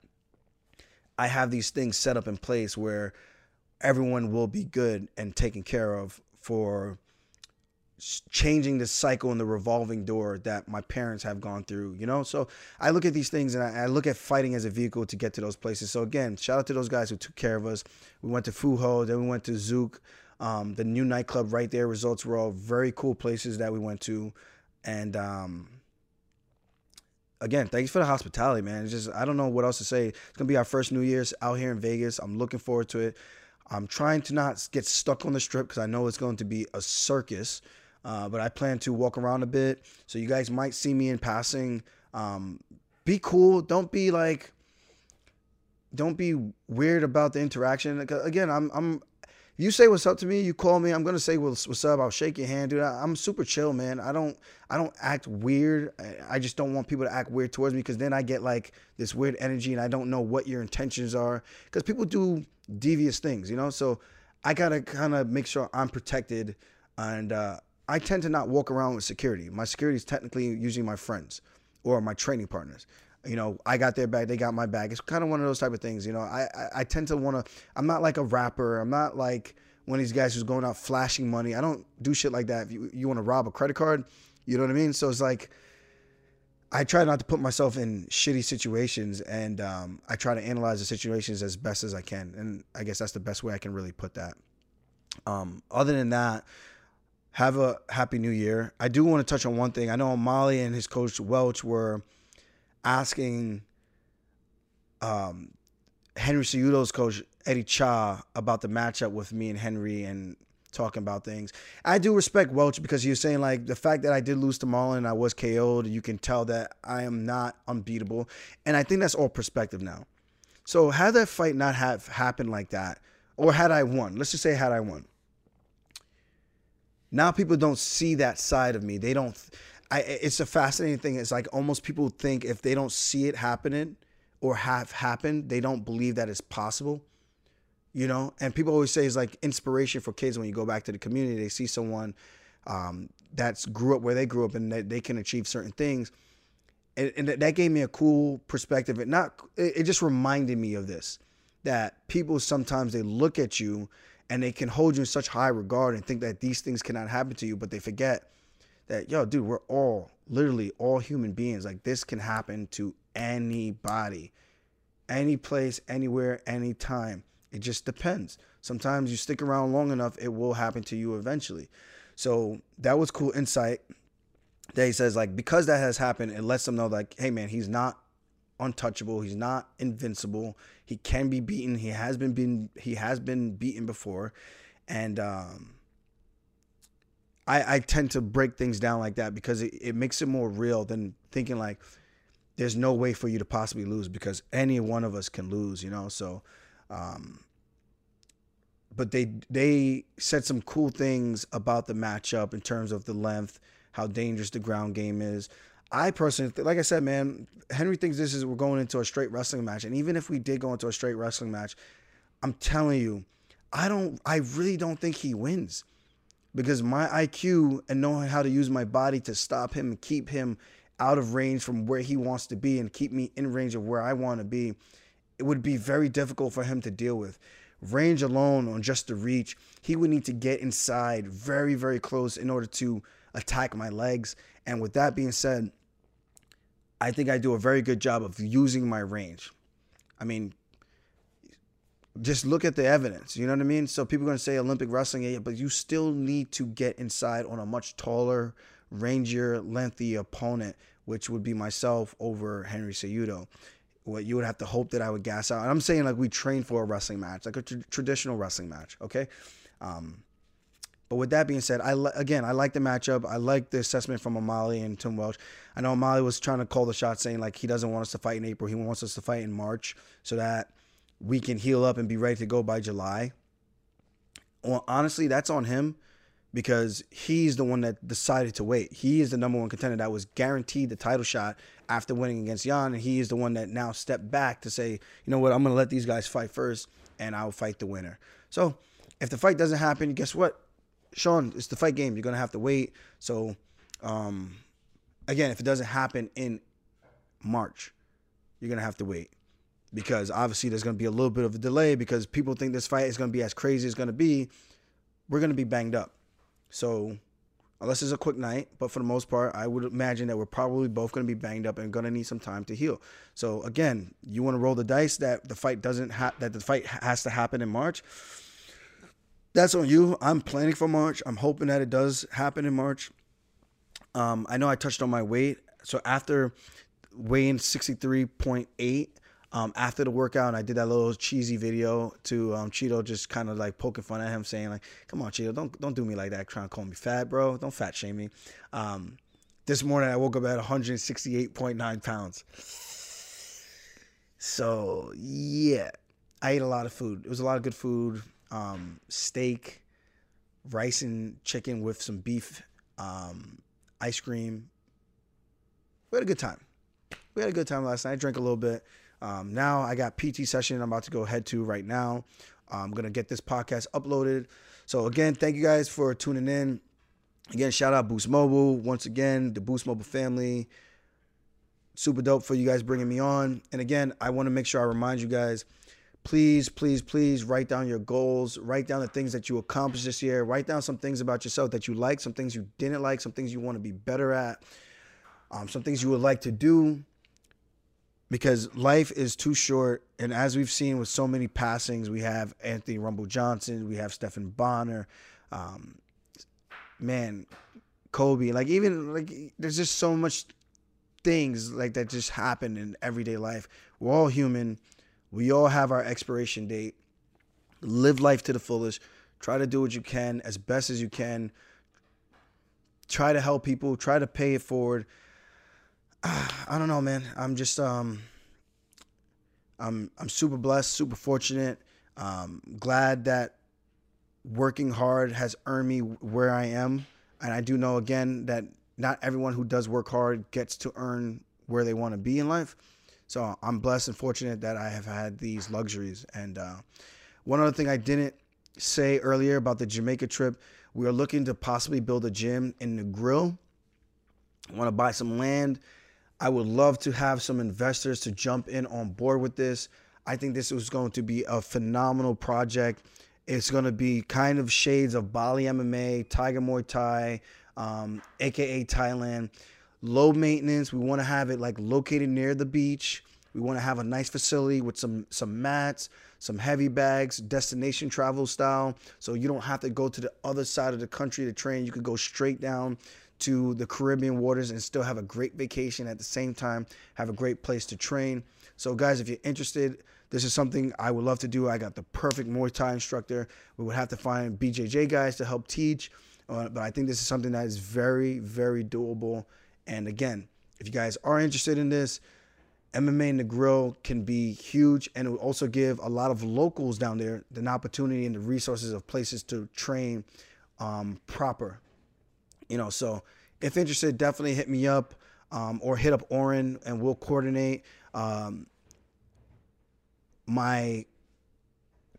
I have these things set up in place where everyone will be good and taken care of for changing the cycle and the revolving door that my parents have gone through you know so i look at these things and I, I look at fighting as a vehicle to get to those places so again shout out to those guys who took care of us we went to Fuhu then we went to Zouk um, the new nightclub right there Resorts World very cool places that we went to and um, again, thanks for the hospitality, man. It's just I don't know what else to say. It's gonna be our first New Year's out here in Vegas. I'm looking forward to it. I'm trying to not get stuck on the strip because I know it's going to be a circus. Uh, but I plan to walk around a bit, so you guys might see me in passing. Um, be cool. Don't be like. Don't be weird about the interaction. Again, I'm I'm you say what's up to me, you call me, I'm gonna say what's, what's up. I'll shake your hand, dude. I, am super chill, man. I don't I don't act weird. I, I just don't want people to act weird towards me because then I get like this weird energy and I don't know what your intentions are because people do devious things, you know. So I gotta kind of make sure I'm protected, and uh, I tend to not walk around with security. My security is technically usually my friends or my training partners you know, I got their bag, they got my bag. It's kind of one of those type of things, you know. I I, I tend to want to. I'm not like a rapper. I'm not like one of these guys who's going out flashing money. I don't do shit like that. If you you want to rob a credit card, you know what I mean. So it's like. I try not to put myself in shitty situations, and um, I try to analyze the situations as best as I can, and I guess that's the best way I can really put that. Um, other than that, have a happy new year. I do want to touch on one thing. I know O'Malley and his coach Welch were asking um, Henry Cejudo's coach Eddie Cha about the matchup with me and Henry and talking about things. I do respect Welch because he was saying like the fact that I did lose to Marlon and I was KO'd, you can tell that I am not unbeatable. And I think that's all perspective now. So had that fight not have happened like that, or had I won, let's just say had I won. Now people don't see that side of me. They don't I it's a fascinating thing. It's like almost people think if they don't see it happening or have happened, they don't believe that it's possible. You know, and people always say it's like inspiration for kids when you go back to the community. They see someone um, that's grew up where they grew up and that they can achieve certain things, and, and that gave me a cool perspective. It not it just reminded me of this that people sometimes they look at you and they can hold you in such high regard and think that these things cannot happen to you, but they forget that yo, dude, we're all literally all human beings. Like this can happen to anybody, any place, anywhere, anytime. It just depends. Sometimes you stick around long enough, it will happen to you eventually. So that was cool insight. That he says like because that has happened, it lets them know like, hey man, he's not untouchable. He's not invincible. He can be beaten. He has been been he has been beaten before, and um, I, I tend to break things down like that because it, it makes it more real than thinking like there's no way for you to possibly lose because any one of us can lose, you know. So, um, but they they said some cool things about the matchup in terms of the length, how dangerous the ground game is. I personally, like I said, man, Henry thinks this is we're going into a straight wrestling match, and even if we did go into a straight wrestling match, I'm telling you, I don't, I really don't think he wins because my IQ and knowing how to use my body to stop him and keep him out of range from where he wants to be and keep me in range of where I want to be, it would be very difficult for him to deal with. Range alone on just the reach, he would need to get inside very, very close in order to attack my legs. And with that being said, I think I do a very good job of using my range. I mean, just look at the evidence. You know what I mean? So people are going to say Olympic wrestling, yeah, but you still need to get inside on a much taller, rangier, lengthy opponent, which would be myself over Henry Cejudo. What you would have to hope that I would gas out. And I'm saying like we train for a wrestling match, like a tr- traditional wrestling match. Okay. Um, but with that being said, I again I like the matchup. I like the assessment from O'Malley and Tim Welch. I know O'Malley was trying to call the shot, saying like he doesn't want us to fight in April. He wants us to fight in March, so that we can heal up and be ready to go by July. Well, honestly, that's on him because he's the one that decided to wait. He is the number one contender that was guaranteed the title shot after winning against Yan, and he is the one that now stepped back to say, you know what, I'm going to let these guys fight first, and I'll fight the winner. So if the fight doesn't happen, guess what? Sean, it's the fight game. You're gonna have to wait. So, um, again, if it doesn't happen in March, you're gonna have to wait because obviously there's gonna be a little bit of a delay because people think this fight is gonna be as crazy as it's gonna be. We're gonna be banged up, so unless it's a quick night, but for the most part, I would imagine that we're probably both gonna be banged up and gonna need some time to heal. So again, you want to roll the dice that the fight doesn't have that the fight has to happen in March. That's on you. I'm planning for March. I'm hoping that it does happen in March. Um, I know I touched on my weight. So after weighing 63.8, um, after the workout, and I did that little cheesy video to um, Chito, just kind of like poking fun at him, saying like, "Come on, Chito, don't don't do me like that, trying to call me fat, bro. Don't fat shame me." Um, this morning, I woke up at 168.9 pounds. So yeah, I ate a lot of food. It was a lot of good food. Um, steak, rice and chicken with some beef, um, ice cream. We had a good time. We had a good time last night. I drank a little bit. Um, now I got PT session I'm about to go head to right now. I'm gonna get this podcast uploaded. So again, thank you guys for tuning in. Again, shout out Boost Mobile once again, the Boost Mobile family. Super dope for you guys bringing me on. And again, I want to make sure I remind you guys please, please, please write down your goals. Write down the things that you accomplished this year. Write down some things about yourself that you like, some things you didn't like, some things you want to be better at, um, some things you would like to do. Because life is too short. And as we've seen with so many passings, we have Anthony Rumble Johnson, we have Stephan Bonnar, um, man, Kobe. Like, even like, there's just so much things like that just happen in everyday life. We're all human we all have our expiration date. Live life to the fullest. Try to do what you can as best as you can. Try to help people. Try to pay it forward. *sighs* I don't know, man. I'm just um I'm I'm super blessed, super fortunate. Um, glad that working hard has earned me where I am. And I do know again that not everyone who does work hard gets to earn where they want to be in life. So I'm blessed and fortunate that I have had these luxuries. And uh, one other thing I didn't say earlier about the Jamaica trip, we are looking to possibly build a gym in Negril. I want to buy some land. I would love to have some investors to jump in on board with this. I think this is going to be a phenomenal project. It's going to be kind of shades of Bali MMA, Tiger Muay Thai, um, aka Thailand low maintenance. We want to have it like located near the beach. We want to have a nice facility with some some mats, some heavy bags, destination travel style. So you don't have to go to the other side of the country to train. You could go straight down to the Caribbean waters and still have a great vacation at the same time, have a great place to train. So guys, if you're interested, this is something I would love to do. I got the perfect Muay Thai instructor. We would have to find BJJ guys to help teach, uh, but I think this is something that is very, very doable and again, if you guys are interested in this, MMA Negril can be huge and it will also give a lot of locals down there an opportunity and the resources of places to train um, proper. You know, so if interested, definitely hit me up um, or hit up Oren and we'll coordinate. Um, my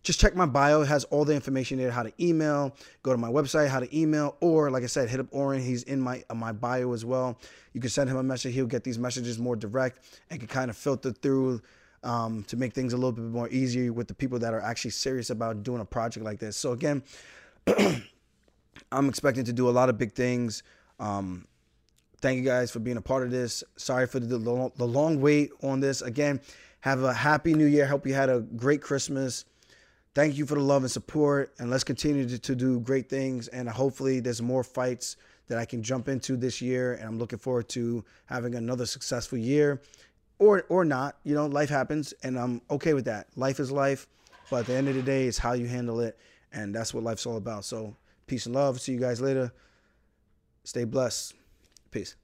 just check my bio. It has all the information there, how to email, go to my website, how to email, or like I said, hit up Oren. He's in my uh, my bio as well. You can send him a message. He'll get these messages more direct and can kind of filter through um, to make things a little bit more easier with the people that are actually serious about doing a project like this. So again, *clears throat* I'm expecting to do a lot of big things. Um, thank you guys for being a part of this. Sorry for the, the long wait on this. Again, have a happy new year. Hope you had a great Christmas thank you for the love and support and let's continue to, to, do great things and hopefully there's more fights that i can jump into this year and i'm looking forward to having another successful year or or not. You know life happens and i'm okay with that. Life is life but at the end of the day it's how you handle it and that's what life's all about. So peace and love. See you guys later. Stay blessed. Peace